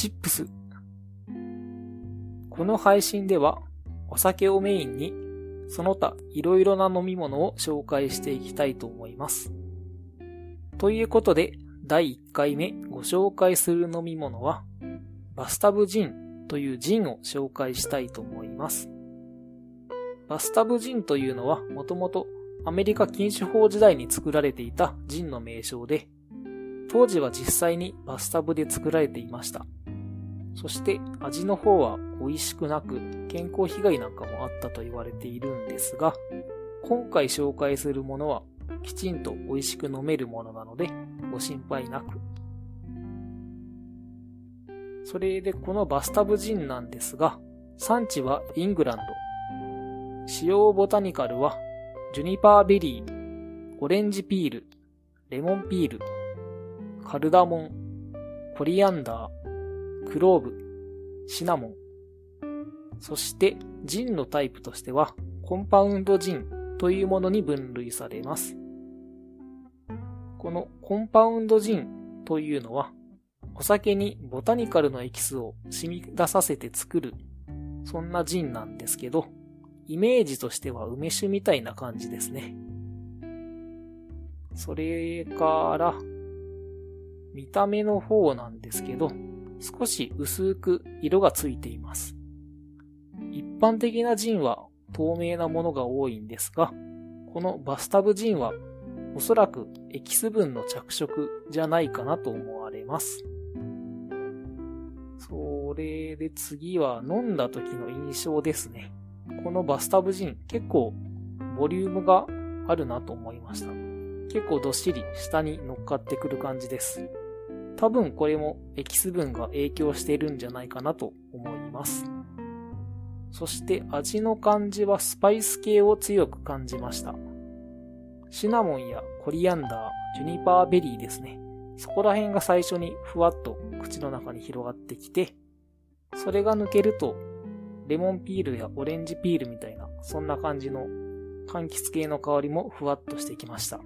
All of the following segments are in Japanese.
チップス。この配信では、お酒をメインに、その他いろいろな飲み物を紹介していきたいと思います。ということで、第1回目ご紹介する飲み物は、バスタブジンというジンを紹介したいと思います。バスタブジンというのはもともとアメリカ禁酒法時代に作られていたジンの名称で、当時は実際にバスタブで作られていました。そして味の方は美味しくなく健康被害なんかもあったと言われているんですが、今回紹介するものはきちんと美味しく飲めるものなのでご心配なく。それでこのバスタブジンなんですが、産地はイングランド。使用ボタニカルはジュニパーベリー、オレンジピール、レモンピール、カルダモン、コリアンダー、クローブ、シナモン。そして、ジンのタイプとしては、コンパウンドジンというものに分類されます。このコンパウンドジンというのは、お酒にボタニカルのエキスを染み出させて作る、そんなジンなんですけど、イメージとしては梅酒みたいな感じですね。それから、見た目の方なんですけど、少し薄く色がついています。一般的なジンは透明なものが多いんですが、このバスタブジンはおそらくエキス分の着色じゃないかなと思われます。それで次は飲んだ時の印象ですね。このバスタブジン結構ボリュームがあるなと思いました。結構どっしり下に乗っかってくる感じです。多分これもエキス分が影響しているんじゃないかなと思います。そして味の感じはスパイス系を強く感じました。シナモンやコリアンダー、ジュニパーベリーですね。そこら辺が最初にふわっと口の中に広がってきて、それが抜けると、レモンピールやオレンジピールみたいな、そんな感じの柑橘系の香りもふわっとしてきました。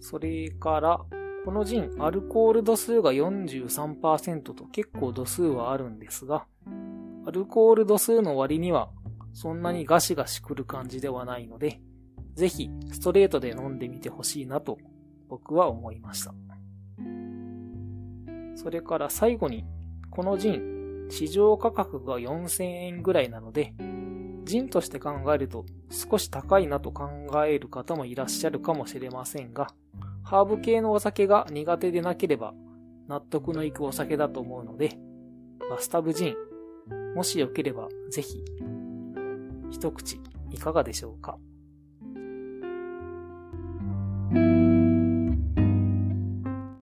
それから、このジン、アルコール度数が43%と結構度数はあるんですが、アルコール度数の割にはそんなにガシガシくる感じではないので、ぜひストレートで飲んでみてほしいなと僕は思いました。それから最後に、このジン、市場価格が4000円ぐらいなので、ジンとして考えると少し高いなと考える方もいらっしゃるかもしれませんが、ハーブ系のお酒が苦手でなければ納得のいくお酒だと思うので、バスタブジン、もしよければぜひ、一口いかがでしょうか？